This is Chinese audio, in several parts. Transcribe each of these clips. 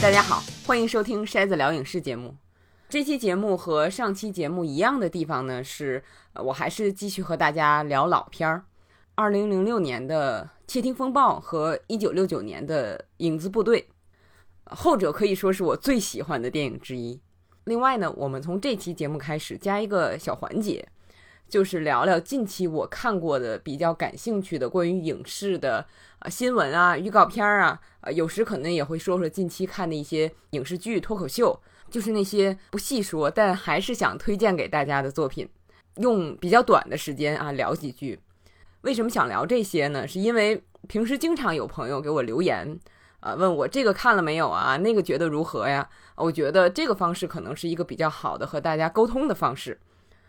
大家好，欢迎收听筛子聊影视节目。这期节目和上期节目一样的地方呢，是我还是继续和大家聊老片儿。二零零六年的《窃听风暴》和一九六九年的《影子部队》，后者可以说是我最喜欢的电影之一。另外呢，我们从这期节目开始加一个小环节，就是聊聊近期我看过的比较感兴趣的关于影视的啊新闻啊、预告片啊，啊有时可能也会说说近期看的一些影视剧、脱口秀，就是那些不细说但还是想推荐给大家的作品，用比较短的时间啊聊几句。为什么想聊这些呢？是因为平时经常有朋友给我留言，啊，问我这个看了没有啊？那个觉得如何呀？我觉得这个方式可能是一个比较好的和大家沟通的方式。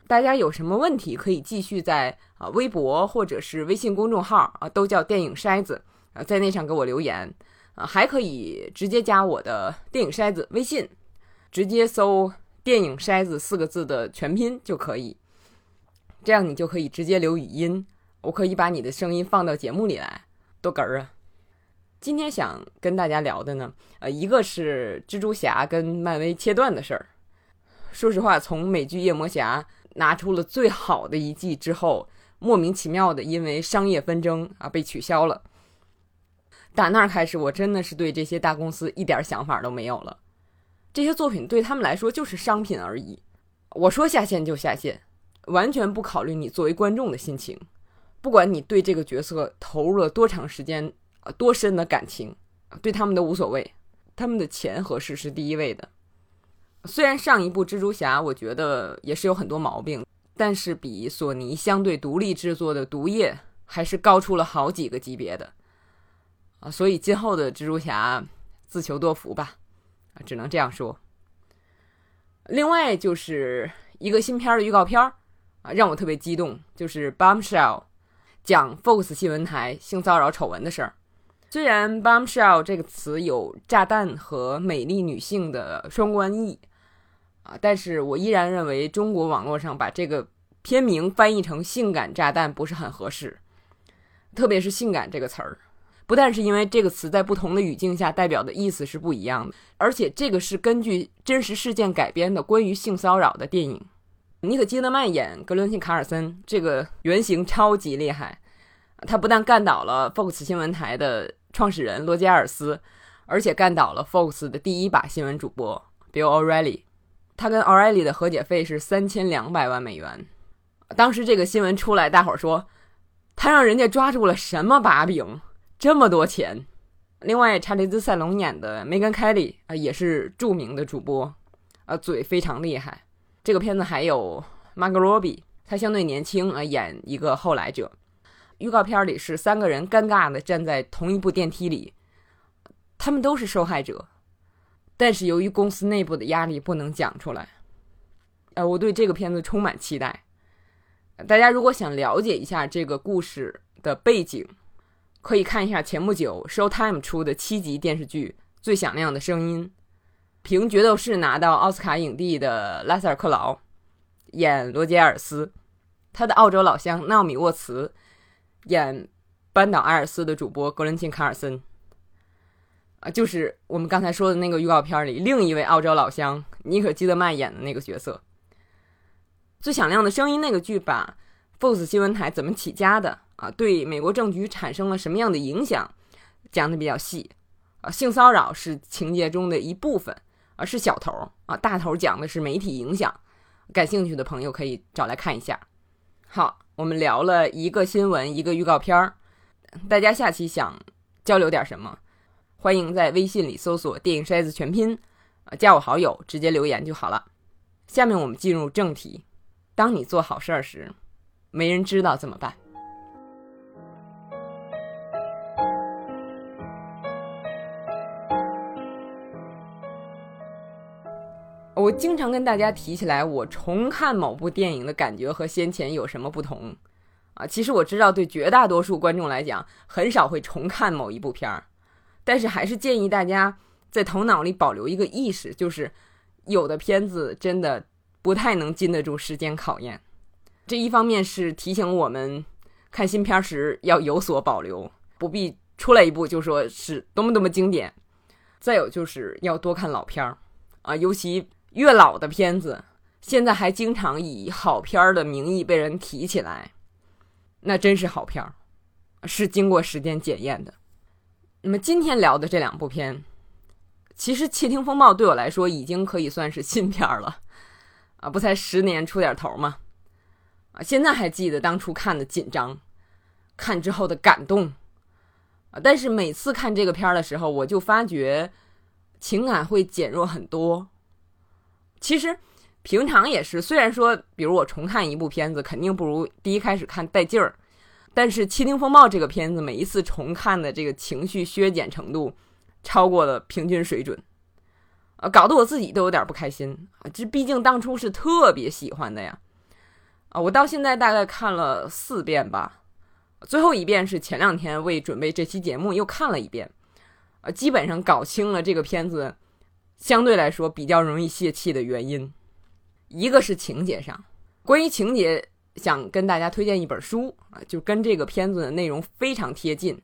大家有什么问题可以继续在啊微博或者是微信公众号啊，都叫电影筛子啊，在那上给我留言啊，还可以直接加我的电影筛子微信，直接搜“电影筛子”四个字的全拼就可以，这样你就可以直接留语音。我可以把你的声音放到节目里来，多哏儿啊！今天想跟大家聊的呢，呃，一个是蜘蛛侠跟漫威切断的事儿。说实话，从美剧《夜魔侠》拿出了最好的一季之后，莫名其妙的因为商业纷争啊被取消了。打那儿开始，我真的是对这些大公司一点想法都没有了。这些作品对他们来说就是商品而已，我说下线就下线，完全不考虑你作为观众的心情。不管你对这个角色投入了多长时间，啊，多深的感情，对他们都无所谓，他们的钱和事是第一位的。虽然上一部蜘蛛侠我觉得也是有很多毛病，但是比索尼相对独立制作的毒液还是高出了好几个级别的，啊，所以今后的蜘蛛侠自求多福吧，只能这样说。另外就是一个新片的预告片儿，啊，让我特别激动，就是《Bombshell》。讲 Fox 新闻台性骚扰丑闻的事儿，虽然 bombshell 这个词有炸弹和美丽女性的双关意啊，但是我依然认为中国网络上把这个片名翻译成性感炸弹不是很合适，特别是性感这个词儿，不但是因为这个词在不同的语境下代表的意思是不一样的，而且这个是根据真实事件改编的关于性骚扰的电影。尼可基德曼演格伦逊·卡尔森，这个原型超级厉害。他不但干倒了 Fox 新闻台的创始人罗杰·尔斯，而且干倒了 Fox 的第一把新闻主播 Bill O'Reilly。他跟 O'Reilly 的和解费是三千两百万美元。当时这个新闻出来，大伙儿说他让人家抓住了什么把柄，这么多钱。另外，查理兹·塞隆演的 Megan Kelly 啊，也是著名的主播，啊，嘴非常厉害。这个片子还有 Margot Robbie，她相对年轻啊，演一个后来者。预告片里是三个人尴尬的站在同一部电梯里，他们都是受害者，但是由于公司内部的压力不能讲出来。呃，我对这个片子充满期待。大家如果想了解一下这个故事的背景，可以看一下前不久 Showtime 出的七集电视剧《最响亮的声音》。凭《决斗士》拿到奥斯卡影帝的拉塞尔·克劳演罗杰·尔斯，他的澳洲老乡纳米·沃茨演班岛·艾尔斯的主播格伦钦·卡尔森，啊，就是我们刚才说的那个预告片里另一位澳洲老乡尼可基德曼演的那个角色。《最响亮的声音》那个剧把 Fox 新闻台怎么起家的啊，对美国政局产生了什么样的影响，讲的比较细啊。性骚扰是情节中的一部分。而是小头啊，大头讲的是媒体影响。感兴趣的朋友可以找来看一下。好，我们聊了一个新闻，一个预告片儿。大家下期想交流点什么？欢迎在微信里搜索“电影筛子全拼”，啊，加我好友，直接留言就好了。下面我们进入正题。当你做好事儿时，没人知道怎么办？我经常跟大家提起来，我重看某部电影的感觉和先前有什么不同啊？其实我知道，对绝大多数观众来讲，很少会重看某一部片儿，但是还是建议大家在头脑里保留一个意识，就是有的片子真的不太能经得住时间考验。这一方面是提醒我们看新片时要有所保留，不必出来一部就说是多么多么经典再有就是要多看老片儿啊，尤其越老的片子，现在还经常以好片儿的名义被人提起来，那真是好片儿，是经过时间检验的。那么今天聊的这两部片，其实《窃听风暴》对我来说已经可以算是新片了啊，不才十年出点头吗？啊，现在还记得当初看的紧张，看之后的感动。啊！但是每次看这个片儿的时候，我就发觉情感会减弱很多。其实平常也是，虽然说，比如我重看一部片子，肯定不如第一开始看带劲儿。但是《窃听风暴》这个片子，每一次重看的这个情绪削减程度超过了平均水准，啊，搞得我自己都有点不开心啊！这毕竟当初是特别喜欢的呀，啊，我到现在大概看了四遍吧。最后一遍是前两天为准备这期节目又看了一遍，呃，基本上搞清了这个片子相对来说比较容易泄气的原因。一个是情节上，关于情节，想跟大家推荐一本书啊，就跟这个片子的内容非常贴近，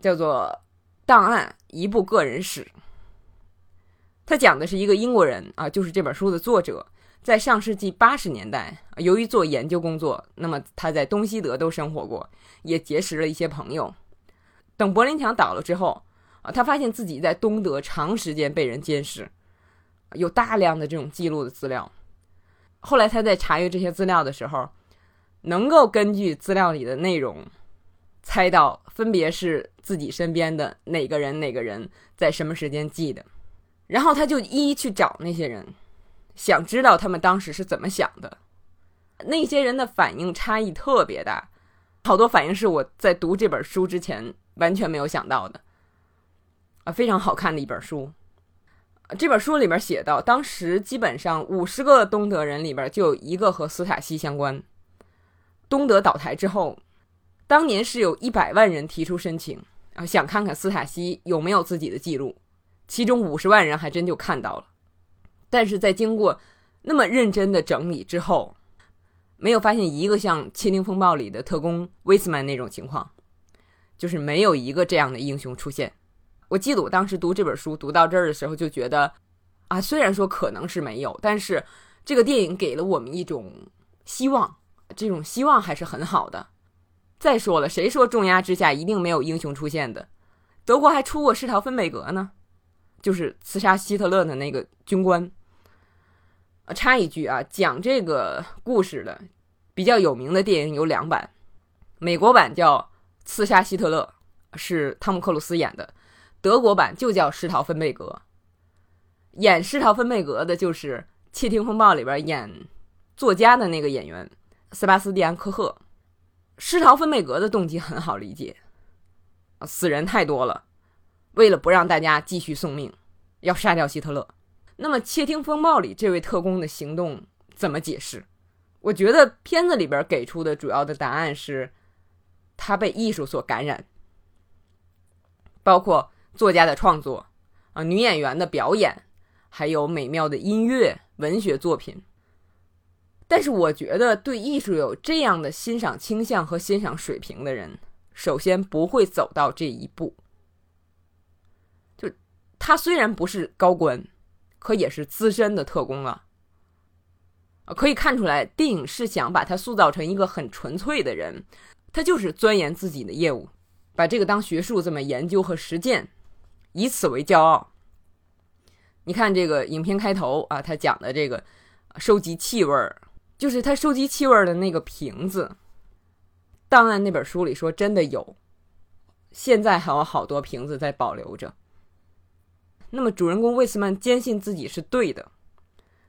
叫做《档案：一部个人史》。它讲的是一个英国人啊，就是这本书的作者。在上世纪八十年代，由于做研究工作，那么他在东西德都生活过，也结识了一些朋友。等柏林墙倒了之后，啊，他发现自己在东德长时间被人监视，有大量的这种记录的资料。后来他在查阅这些资料的时候，能够根据资料里的内容，猜到分别是自己身边的哪个人哪个人在什么时间记的，然后他就一一去找那些人。想知道他们当时是怎么想的，那些人的反应差异特别大，好多反应是我在读这本书之前完全没有想到的，啊，非常好看的一本书。这本书里边写到，当时基本上五十个东德人里边就有一个和斯塔西相关。东德倒台之后，当年是有一百万人提出申请，啊，想看看斯塔西有没有自己的记录，其中五十万人还真就看到了。但是在经过那么认真的整理之后，没有发现一个像《窃听风暴》里的特工威斯曼那种情况，就是没有一个这样的英雄出现。我记得我当时读这本书读到这儿的时候，就觉得啊，虽然说可能是没有，但是这个电影给了我们一种希望，这种希望还是很好的。再说了，谁说重压之下一定没有英雄出现的？德国还出过施陶芬贝格呢，就是刺杀希特勒的那个军官。插一句啊，讲这个故事的比较有名的电影有两版，美国版叫《刺杀希特勒》，是汤姆克鲁斯演的；德国版就叫《施陶芬贝格》，演施陶芬贝格的就是《窃听风暴》里边演作家的那个演员塞巴斯蒂安·科赫。施陶芬贝格的动机很好理解，死人太多了，为了不让大家继续送命，要杀掉希特勒。那么，《窃听风暴》里这位特工的行动怎么解释？我觉得片子里边给出的主要的答案是，他被艺术所感染，包括作家的创作啊、女演员的表演，还有美妙的音乐、文学作品。但是，我觉得对艺术有这样的欣赏倾向和欣赏水平的人，首先不会走到这一步。就他虽然不是高官。可也是资深的特工了，可以看出来，电影是想把他塑造成一个很纯粹的人，他就是钻研自己的业务，把这个当学术这么研究和实践，以此为骄傲。你看这个影片开头啊，他讲的这个收集气味儿，就是他收集气味的那个瓶子。档案那本书里说真的有，现在还有好多瓶子在保留着。那么主人公魏斯曼坚信自己是对的，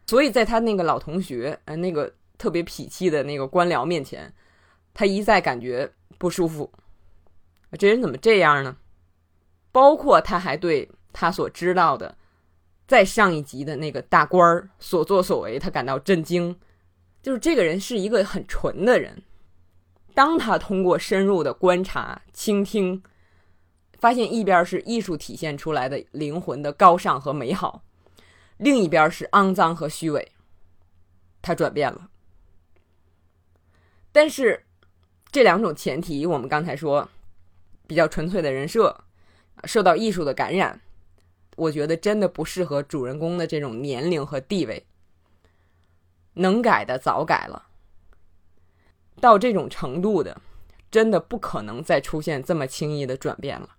所以在他那个老同学，呃，那个特别痞气的那个官僚面前，他一再感觉不舒服。这人怎么这样呢？包括他还对他所知道的，在上一集的那个大官儿所作所为，他感到震惊。就是这个人是一个很纯的人。当他通过深入的观察、倾听。发现一边是艺术体现出来的灵魂的高尚和美好，另一边是肮脏和虚伪。他转变了，但是这两种前提，我们刚才说比较纯粹的人设，受到艺术的感染，我觉得真的不适合主人公的这种年龄和地位。能改的早改了，到这种程度的，真的不可能再出现这么轻易的转变了。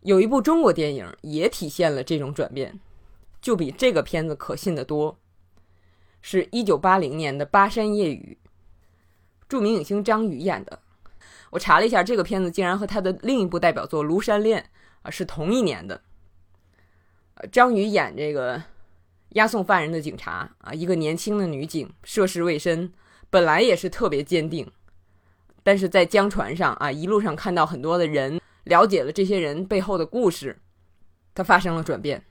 有一部中国电影也体现了这种转变，就比这个片子可信的多。是一九八零年的《巴山夜雨》，著名影星张宇演的。我查了一下，这个片子竟然和他的另一部代表作《庐山恋》啊是同一年的。张宇演这个押送犯人的警察啊，一个年轻的女警，涉世未深，本来也是特别坚定，但是在江船上啊，一路上看到很多的人，了解了这些人背后的故事，他发生了转变，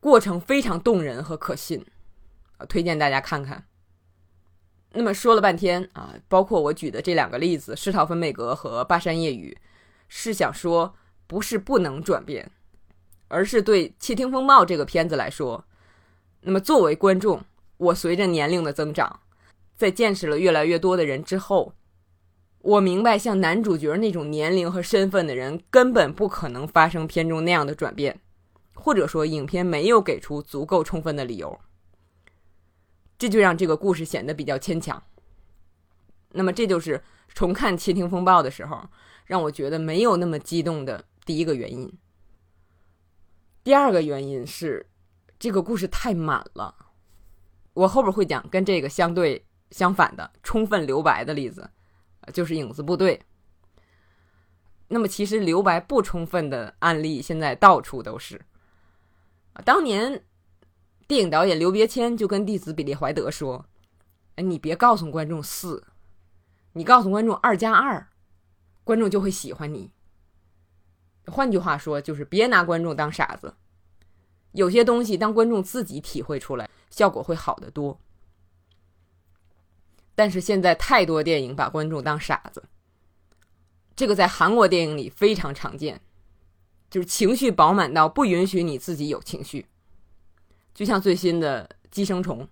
过程非常动人和可信。推荐大家看看。那么说了半天啊，包括我举的这两个例子，《世陶芬美格》和《巴山夜雨》，是想说不是不能转变，而是对《窃听风暴》这个片子来说，那么作为观众，我随着年龄的增长，在见识了越来越多的人之后，我明白像男主角那种年龄和身份的人，根本不可能发生片中那样的转变，或者说影片没有给出足够充分的理由。这就让这个故事显得比较牵强。那么，这就是重看《窃听风暴》的时候，让我觉得没有那么激动的第一个原因。第二个原因是，这个故事太满了。我后边会讲跟这个相对相反的充分留白的例子，就是《影子部队》。那么，其实留白不充分的案例现在到处都是。当年。电影导演刘别谦就跟弟子比利怀德说：“哎，你别告诉观众四，你告诉观众二加二，观众就会喜欢你。换句话说，就是别拿观众当傻子。有些东西当观众自己体会出来，效果会好得多。但是现在太多电影把观众当傻子，这个在韩国电影里非常常见，就是情绪饱满到不允许你自己有情绪。”就像最新的《寄生虫》，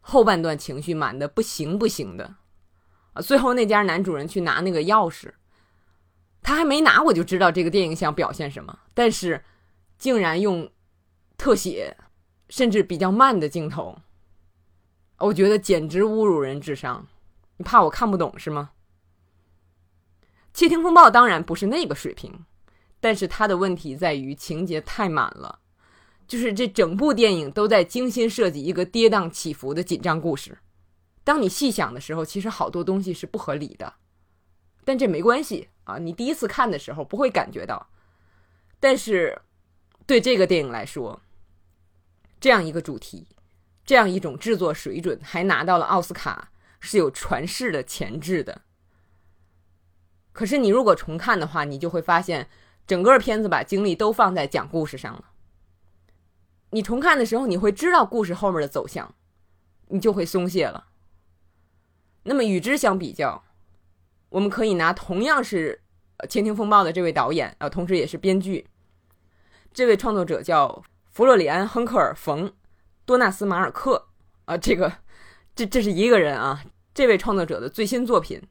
后半段情绪满的不行不行的，啊，最后那家男主人去拿那个钥匙，他还没拿，我就知道这个电影想表现什么，但是竟然用特写，甚至比较慢的镜头，我觉得简直侮辱人智商。你怕我看不懂是吗？《窃听风暴》当然不是那个水平，但是他的问题在于情节太满了。就是这整部电影都在精心设计一个跌宕起伏的紧张故事。当你细想的时候，其实好多东西是不合理的，但这没关系啊。你第一次看的时候不会感觉到，但是对这个电影来说，这样一个主题，这样一种制作水准，还拿到了奥斯卡，是有传世的潜质的。可是你如果重看的话，你就会发现，整个片子把精力都放在讲故事上了。你重看的时候，你会知道故事后面的走向，你就会松懈了。那么与之相比较，我们可以拿同样是《倾听风暴》的这位导演啊，同时也是编剧，这位创作者叫弗洛里安·亨克尔·冯·多纳斯·马尔克啊，这个这这是一个人啊。这位创作者的最新作品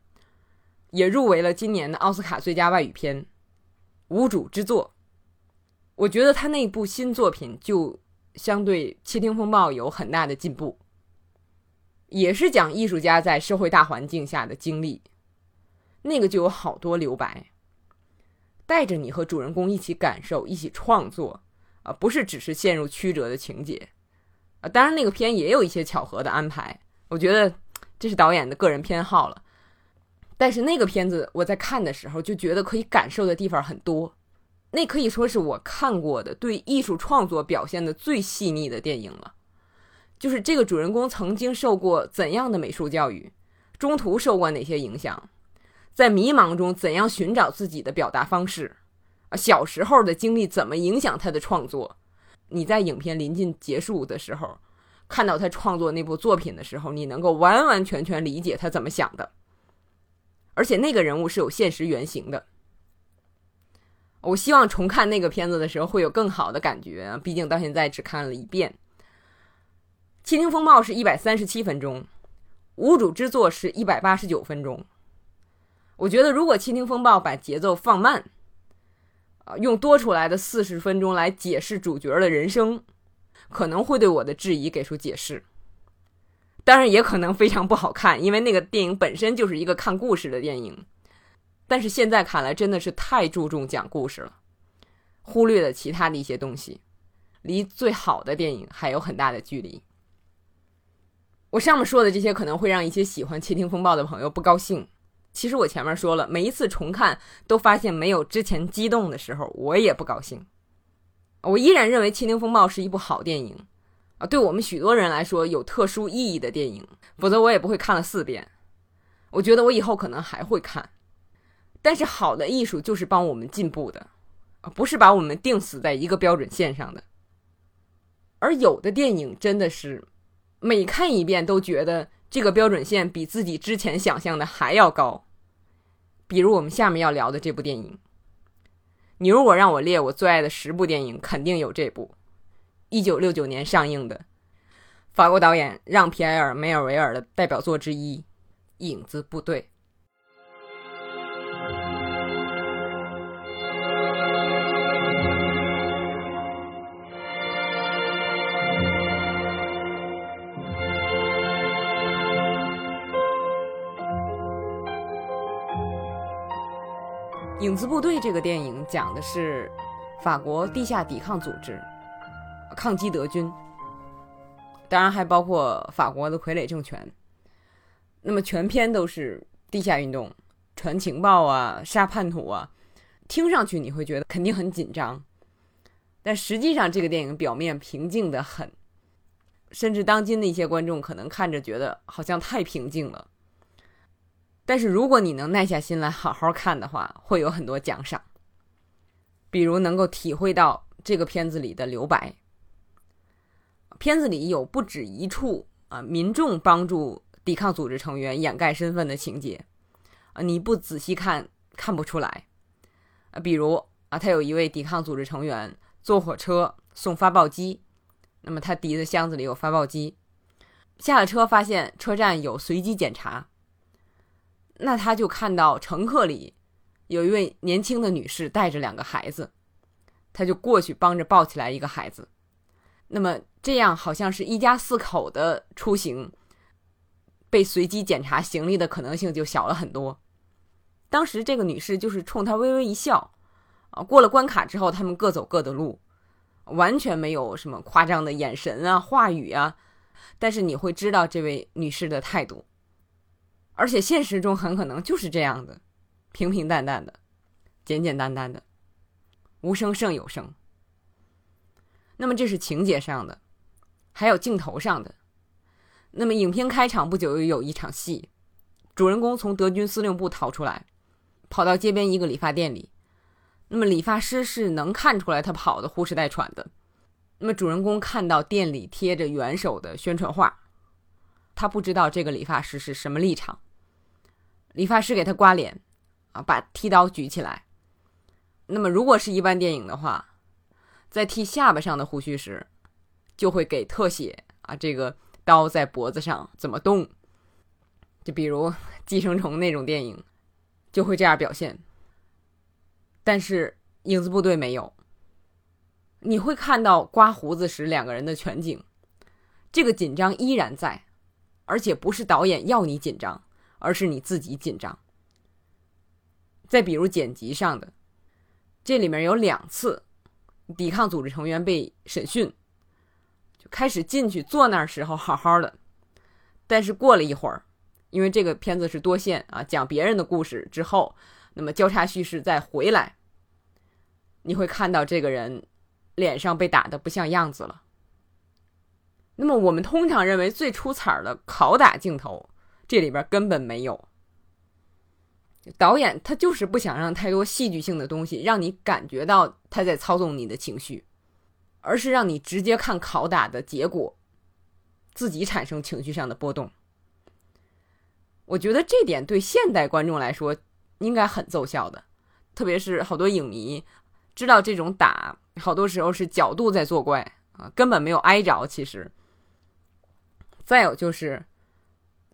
也入围了今年的奥斯卡最佳外语片《无主之作》。我觉得他那部新作品就。相对《窃听风暴》有很大的进步，也是讲艺术家在社会大环境下的经历，那个就有好多留白，带着你和主人公一起感受、一起创作，啊，不是只是陷入曲折的情节，啊，当然那个片也有一些巧合的安排，我觉得这是导演的个人偏好了，但是那个片子我在看的时候就觉得可以感受的地方很多。那可以说是我看过的对艺术创作表现的最细腻的电影了。就是这个主人公曾经受过怎样的美术教育，中途受过哪些影响，在迷茫中怎样寻找自己的表达方式，啊，小时候的经历怎么影响他的创作。你在影片临近结束的时候，看到他创作那部作品的时候，你能够完完全全理解他怎么想的。而且那个人物是有现实原型的。我希望重看那个片子的时候会有更好的感觉，毕竟到现在只看了一遍。《窃听风暴》是一百三十七分钟，《无主之作》是一百八十九分钟。我觉得如果《窃听风暴》把节奏放慢，啊，用多出来的四十分钟来解释主角的人生，可能会对我的质疑给出解释。当然，也可能非常不好看，因为那个电影本身就是一个看故事的电影。但是现在看来，真的是太注重讲故事了，忽略了其他的一些东西，离最好的电影还有很大的距离。我上面说的这些可能会让一些喜欢《窃听风暴》的朋友不高兴。其实我前面说了，每一次重看都发现没有之前激动的时候，我也不高兴。我依然认为《窃听风暴》是一部好电影啊，对我们许多人来说有特殊意义的电影，否则我也不会看了四遍。我觉得我以后可能还会看。但是好的艺术就是帮我们进步的，不是把我们定死在一个标准线上的。而有的电影真的是。每看一遍都觉得这个标准线比自己之前想象的还要高，比如我们下面要聊的这部电影。你如果让我列我最爱的十部电影，肯定有这部，一九六九年上映的法国导演让·皮埃尔·梅尔维尔的代表作之一《影子部队》。《影子部队》这个电影讲的是法国地下抵抗组织抗击德军，当然还包括法国的傀儡政权。那么全篇都是地下运动、传情报啊、杀叛徒啊，听上去你会觉得肯定很紧张，但实际上这个电影表面平静的很，甚至当今的一些观众可能看着觉得好像太平静了。但是如果你能耐下心来好好看的话，会有很多奖赏，比如能够体会到这个片子里的留白。片子里有不止一处啊，民众帮助抵抗组织成员掩盖身份的情节啊，你不仔细看看不出来啊。比如啊，他有一位抵抗组织成员坐火车送发报机，那么他提的箱子里有发报机，下了车发现车站有随机检查。那他就看到乘客里有一位年轻的女士带着两个孩子，他就过去帮着抱起来一个孩子。那么这样好像是一家四口的出行，被随机检查行李的可能性就小了很多。当时这个女士就是冲他微微一笑，啊，过了关卡之后，他们各走各的路，完全没有什么夸张的眼神啊、话语啊，但是你会知道这位女士的态度。而且现实中很可能就是这样的，平平淡淡的，简简单单的，无声胜有声。那么这是情节上的，还有镜头上的。那么影片开场不久又有一场戏，主人公从德军司令部逃出来，跑到街边一个理发店里。那么理发师是能看出来他跑的呼哧带喘的。那么主人公看到店里贴着元首的宣传画。他不知道这个理发师是什么立场。理发师给他刮脸，啊，把剃刀举起来。那么，如果是一般电影的话，在剃下巴上的胡须时，就会给特写啊，这个刀在脖子上怎么动。就比如《寄生虫》那种电影，就会这样表现。但是《影子部队》没有，你会看到刮胡子时两个人的全景，这个紧张依然在。而且不是导演要你紧张，而是你自己紧张。再比如剪辑上的，这里面有两次，抵抗组织成员被审讯，就开始进去坐那儿时候好好的，但是过了一会儿，因为这个片子是多线啊，讲别人的故事之后，那么交叉叙事再回来，你会看到这个人脸上被打的不像样子了。那么我们通常认为最出彩的拷打镜头，这里边根本没有。导演他就是不想让太多戏剧性的东西让你感觉到他在操纵你的情绪，而是让你直接看拷打的结果，自己产生情绪上的波动。我觉得这点对现代观众来说应该很奏效的，特别是好多影迷知道这种打好多时候是角度在作怪啊，根本没有挨着，其实。再有就是，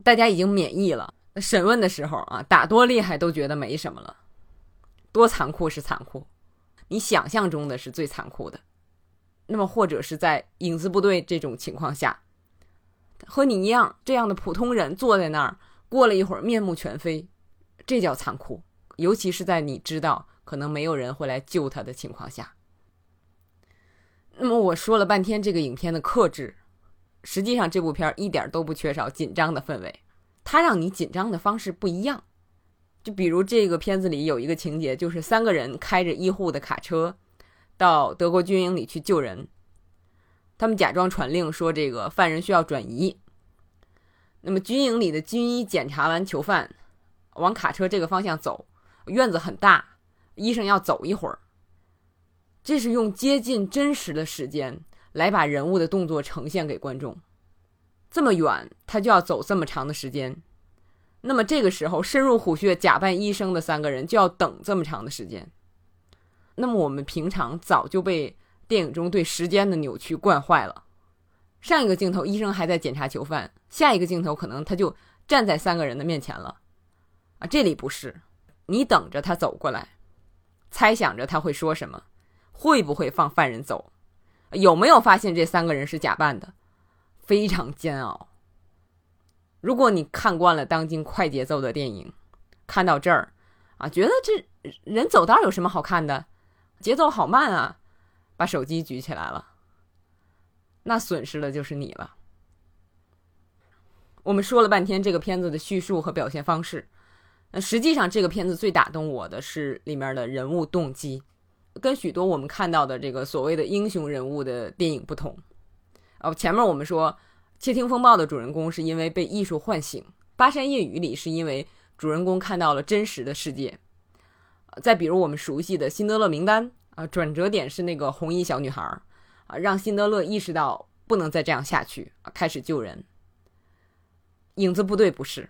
大家已经免疫了。审问的时候啊，打多厉害都觉得没什么了，多残酷是残酷，你想象中的是最残酷的。那么，或者是在影子部队这种情况下，和你一样这样的普通人坐在那儿，过了一会儿面目全非，这叫残酷。尤其是在你知道可能没有人会来救他的情况下。那么我说了半天这个影片的克制，实际上这部片一点都不缺少紧张的氛围，它让你紧张的方式不一样。就比如这个片子里有一个情节，就是三个人开着医护的卡车到德国军营里去救人，他们假装传令说这个犯人需要转移。那么军营里的军医检查完囚犯，往卡车这个方向走，院子很大，医生要走一会儿。这是用接近真实的时间来把人物的动作呈现给观众。这么远，他就要走这么长的时间。那么这个时候，深入虎穴假扮医生的三个人就要等这么长的时间。那么我们平常早就被电影中对时间的扭曲惯坏了。上一个镜头，医生还在检查囚犯；下一个镜头，可能他就站在三个人的面前了。啊，这里不是，你等着他走过来，猜想着他会说什么。会不会放犯人走？有没有发现这三个人是假扮的？非常煎熬。如果你看惯了当今快节奏的电影，看到这儿啊，觉得这人走道有什么好看的？节奏好慢啊！把手机举起来了，那损失的就是你了。我们说了半天这个片子的叙述和表现方式，那实际上这个片子最打动我的是里面的人物动机。跟许多我们看到的这个所谓的英雄人物的电影不同，哦，前面我们说《窃听风暴》的主人公是因为被艺术唤醒，《巴山夜雨》里是因为主人公看到了真实的世界，再比如我们熟悉的《辛德勒名单》啊，转折点是那个红衣小女孩啊，让辛德勒意识到不能再这样下去，开始救人。影子部队不是，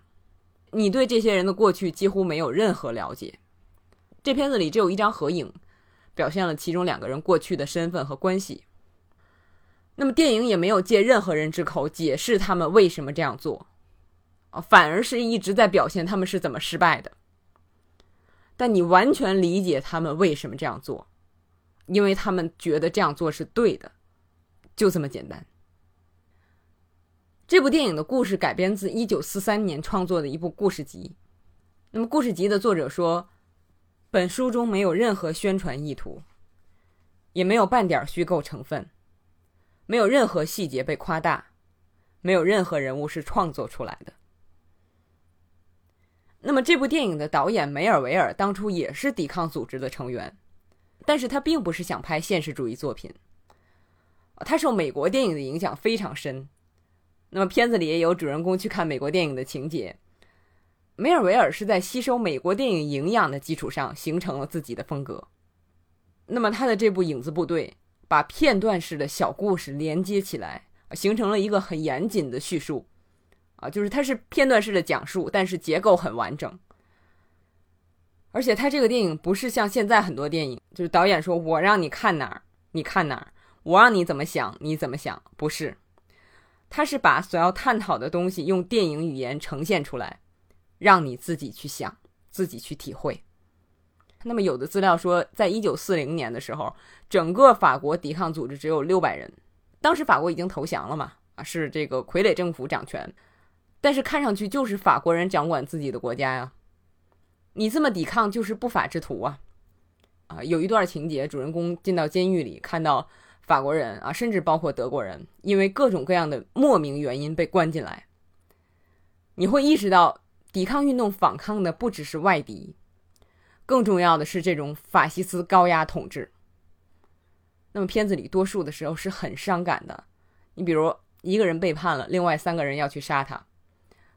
你对这些人的过去几乎没有任何了解，这片子里只有一张合影。表现了其中两个人过去的身份和关系。那么电影也没有借任何人之口解释他们为什么这样做，啊，反而是一直在表现他们是怎么失败的。但你完全理解他们为什么这样做，因为他们觉得这样做是对的，就这么简单。这部电影的故事改编自1943年创作的一部故事集。那么故事集的作者说。本书中没有任何宣传意图，也没有半点虚构成分，没有任何细节被夸大，没有任何人物是创作出来的。那么，这部电影的导演梅尔维尔当初也是抵抗组织的成员，但是他并不是想拍现实主义作品，他受美国电影的影响非常深。那么，片子里也有主人公去看美国电影的情节。梅尔维尔是在吸收美国电影营养的基础上形成了自己的风格。那么他的这部《影子部队》把片段式的小故事连接起来，形成了一个很严谨的叙述。啊，就是它是片段式的讲述，但是结构很完整。而且他这个电影不是像现在很多电影，就是导演说我让你看哪儿你看哪儿，我让你怎么想你怎么想，不是，他是把所要探讨的东西用电影语言呈现出来。让你自己去想，自己去体会。那么，有的资料说，在一九四零年的时候，整个法国抵抗组织只有六百人。当时法国已经投降了嘛？啊，是这个傀儡政府掌权，但是看上去就是法国人掌管自己的国家呀。你这么抵抗，就是不法之徒啊！啊，有一段情节，主人公进到监狱里，看到法国人啊，甚至包括德国人，因为各种各样的莫名原因被关进来。你会意识到。抵抗运动反抗的不只是外敌，更重要的是这种法西斯高压统治。那么片子里多数的时候是很伤感的。你比如一个人背叛了，另外三个人要去杀他，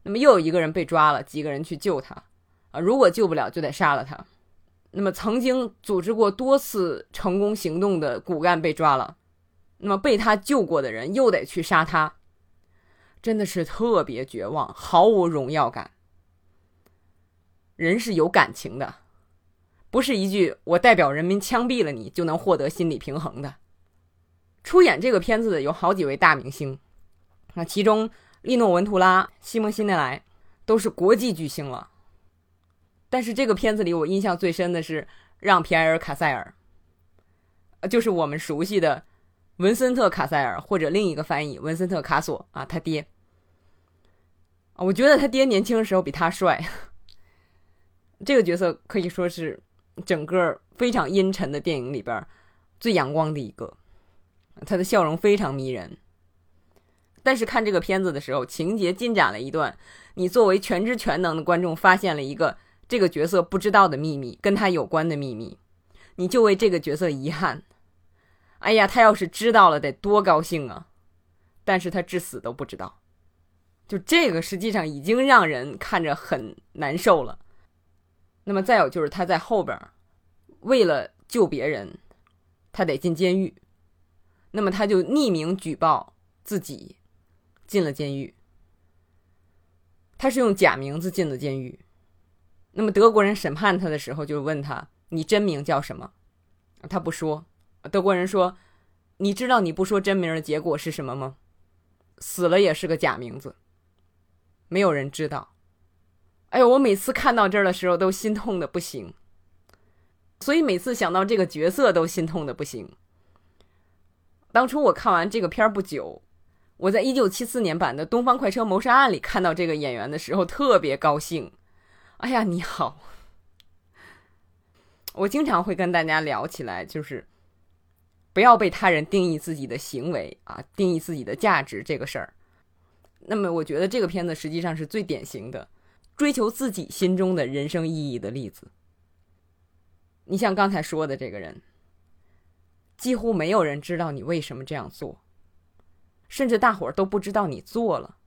那么又有一个人被抓了，几个人去救他啊？如果救不了，就得杀了他。那么曾经组织过多次成功行动的骨干被抓了，那么被他救过的人又得去杀他，真的是特别绝望，毫无荣耀感。人是有感情的，不是一句“我代表人民枪毙了你”就能获得心理平衡的。出演这个片子的有好几位大明星，那其中利诺文图拉、西蒙辛内莱都是国际巨星了。但是这个片子里我印象最深的是让皮埃尔卡塞尔，就是我们熟悉的文森特·卡塞尔，或者另一个翻译文森特·卡索啊，他爹。我觉得他爹年轻的时候比他帅。这个角色可以说是整个非常阴沉的电影里边最阳光的一个，他的笑容非常迷人。但是看这个片子的时候，情节进展了一段，你作为全知全能的观众，发现了一个这个角色不知道的秘密，跟他有关的秘密，你就为这个角色遗憾。哎呀，他要是知道了，得多高兴啊！但是他至死都不知道，就这个实际上已经让人看着很难受了。那么再有就是他在后边，为了救别人，他得进监狱，那么他就匿名举报自己。进了监狱，他是用假名字进的监狱。那么德国人审判他的时候，就问他：“你真名叫什么？”他不说。德国人说：“你知道你不说真名的结果是什么吗？死了也是个假名字，没有人知道。”哎呦，我每次看到这儿的时候都心痛的不行，所以每次想到这个角色都心痛的不行。当初我看完这个片儿不久。我在一九七四年版的《东方快车谋杀案》里看到这个演员的时候，特别高兴。哎呀，你好！我经常会跟大家聊起来，就是不要被他人定义自己的行为啊，定义自己的价值这个事儿。那么，我觉得这个片子实际上是最典型的追求自己心中的人生意义的例子。你像刚才说的这个人，几乎没有人知道你为什么这样做。甚至大伙儿都不知道你做了，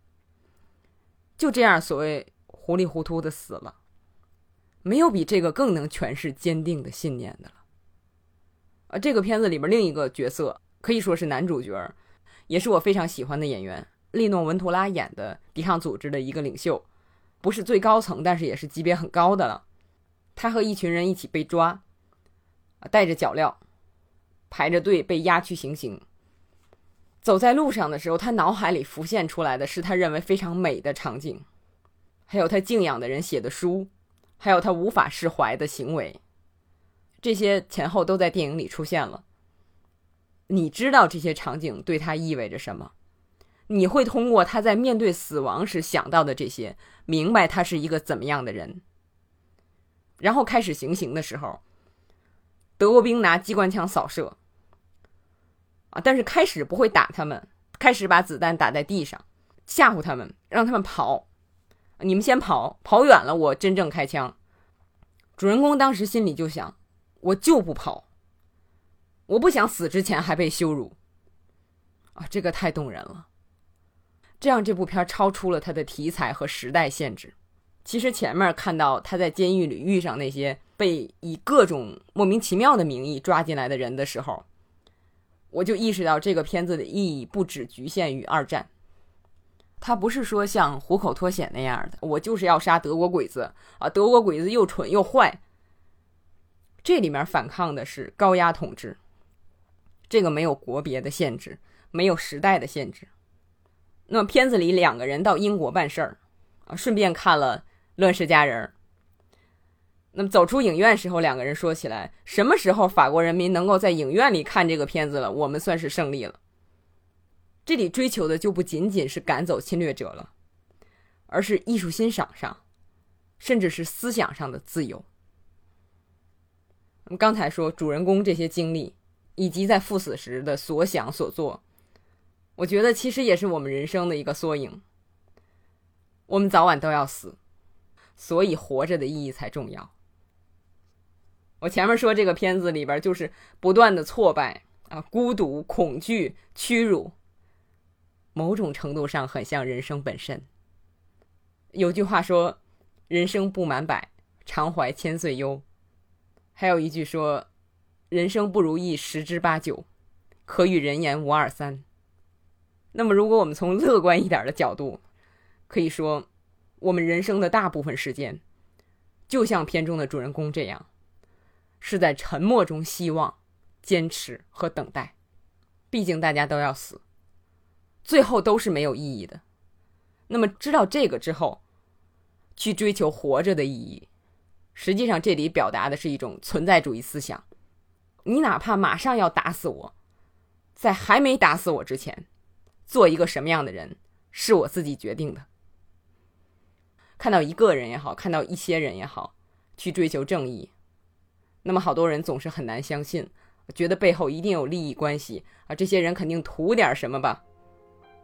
就这样所谓糊里糊涂的死了，没有比这个更能诠释坚定的信念的了。啊，这个片子里边另一个角色可以说是男主角，也是我非常喜欢的演员利诺文图拉演的抵抗组织的一个领袖，不是最高层，但是也是级别很高的了。他和一群人一起被抓，带着脚镣，排着队被押去行刑。走在路上的时候，他脑海里浮现出来的是他认为非常美的场景，还有他敬仰的人写的书，还有他无法释怀的行为，这些前后都在电影里出现了。你知道这些场景对他意味着什么？你会通过他在面对死亡时想到的这些，明白他是一个怎么样的人。然后开始行刑的时候，德国兵拿机关枪扫射。啊但是开始不会打他们，开始把子弹打在地上，吓唬他们，让他们跑。你们先跑，跑远了我真正开枪。主人公当时心里就想：我就不跑，我不想死之前还被羞辱。啊，这个太动人了。这样这部片超出了它的题材和时代限制。其实前面看到他在监狱里遇上那些被以各种莫名其妙的名义抓进来的人的时候。我就意识到这个片子的意义不只局限于二战，它不是说像虎口脱险那样的，我就是要杀德国鬼子啊！德国鬼子又蠢又坏。这里面反抗的是高压统治，这个没有国别的限制，没有时代的限制。那么片子里两个人到英国办事儿啊，顺便看了《乱世佳人》。那么走出影院时候，两个人说起来，什么时候法国人民能够在影院里看这个片子了，我们算是胜利了。这里追求的就不仅仅是赶走侵略者了，而是艺术欣赏上，甚至是思想上的自由。我们刚才说主人公这些经历，以及在赴死时的所想所做，我觉得其实也是我们人生的一个缩影。我们早晚都要死，所以活着的意义才重要。我前面说这个片子里边就是不断的挫败啊，孤独、恐惧、屈辱，某种程度上很像人生本身。有句话说：“人生不满百，常怀千岁忧。”还有一句说：“人生不如意十之八九，可与人言无二三。”那么，如果我们从乐观一点的角度，可以说，我们人生的大部分时间，就像片中的主人公这样。是在沉默中希望、坚持和等待，毕竟大家都要死，最后都是没有意义的。那么知道这个之后，去追求活着的意义，实际上这里表达的是一种存在主义思想。你哪怕马上要打死我，在还没打死我之前，做一个什么样的人，是我自己决定的。看到一个人也好，看到一些人也好，去追求正义，那么好多人总是很难相信，觉得背后一定有利益关系啊，这些人肯定图点什么吧？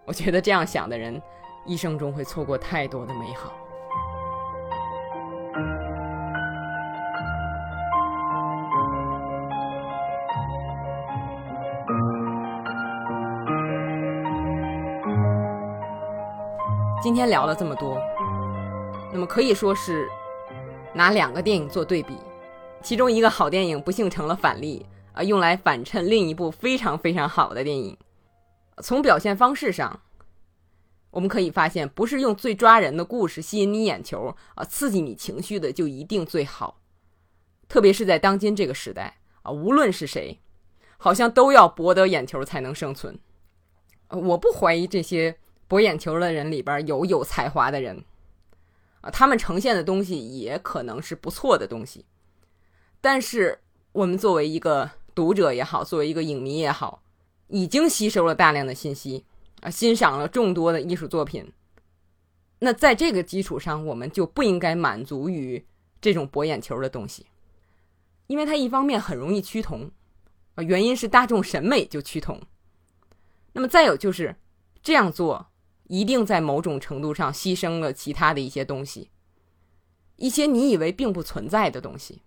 我觉得这样想的人，一生中会错过太多的美好。今天聊了这么多。那么可以说是拿两个电影做对比，其中一个好电影不幸成了反例啊，用来反衬另一部非常非常好的电影。从表现方式上，我们可以发现，不是用最抓人的故事吸引你眼球啊，刺激你情绪的就一定最好。特别是在当今这个时代啊，无论是谁，好像都要博得眼球才能生存。我不怀疑这些博眼球的人里边有有才华的人。啊，他们呈现的东西也可能是不错的东西，但是我们作为一个读者也好，作为一个影迷也好，已经吸收了大量的信息啊，欣赏了众多的艺术作品。那在这个基础上，我们就不应该满足于这种博眼球的东西，因为它一方面很容易趋同，啊，原因是大众审美就趋同。那么再有就是这样做。一定在某种程度上牺牲了其他的一些东西，一些你以为并不存在的东西，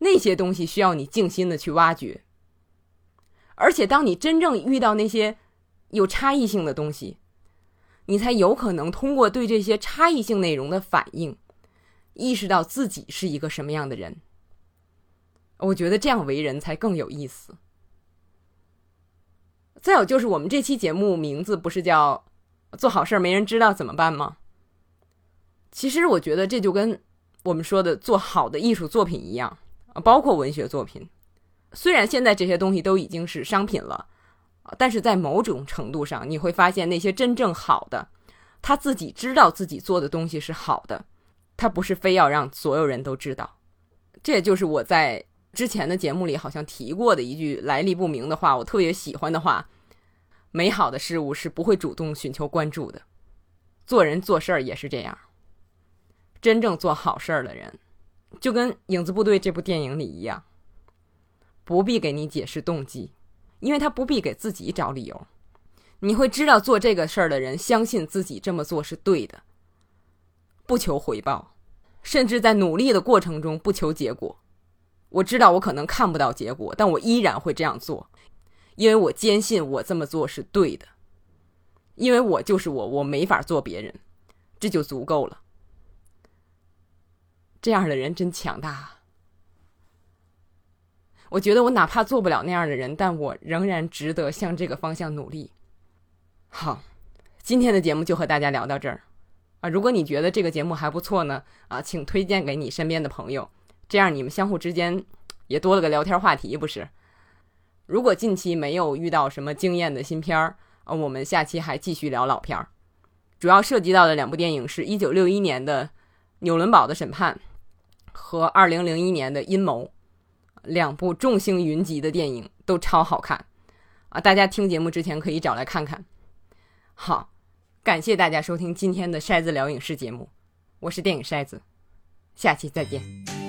那些东西需要你静心的去挖掘。而且，当你真正遇到那些有差异性的东西，你才有可能通过对这些差异性内容的反应，意识到自己是一个什么样的人。我觉得这样为人才更有意思。再有就是，我们这期节目名字不是叫。做好事儿没人知道怎么办吗？其实我觉得这就跟我们说的做好的艺术作品一样，包括文学作品。虽然现在这些东西都已经是商品了，但是在某种程度上，你会发现那些真正好的，他自己知道自己做的东西是好的，他不是非要让所有人都知道。这也就是我在之前的节目里好像提过的一句来历不明的话，我特别喜欢的话。美好的事物是不会主动寻求关注的，做人做事儿也是这样。真正做好事儿的人，就跟《影子部队》这部电影里一样，不必给你解释动机，因为他不必给自己找理由。你会知道，做这个事儿的人相信自己这么做是对的，不求回报，甚至在努力的过程中不求结果。我知道我可能看不到结果，但我依然会这样做。因为我坚信我这么做是对的，因为我就是我，我没法做别人，这就足够了。这样的人真强大。我觉得我哪怕做不了那样的人，但我仍然值得向这个方向努力。好，今天的节目就和大家聊到这儿啊！如果你觉得这个节目还不错呢，啊，请推荐给你身边的朋友，这样你们相互之间也多了个聊天话题，不是？如果近期没有遇到什么惊艳的新片儿，呃，我们下期还继续聊老片儿。主要涉及到的两部电影是一九六一年的《纽伦堡的审判》和二零零一年的《阴谋》，两部众星云集的电影都超好看啊！大家听节目之前可以找来看看。好，感谢大家收听今天的筛子聊影视节目，我是电影筛子，下期再见。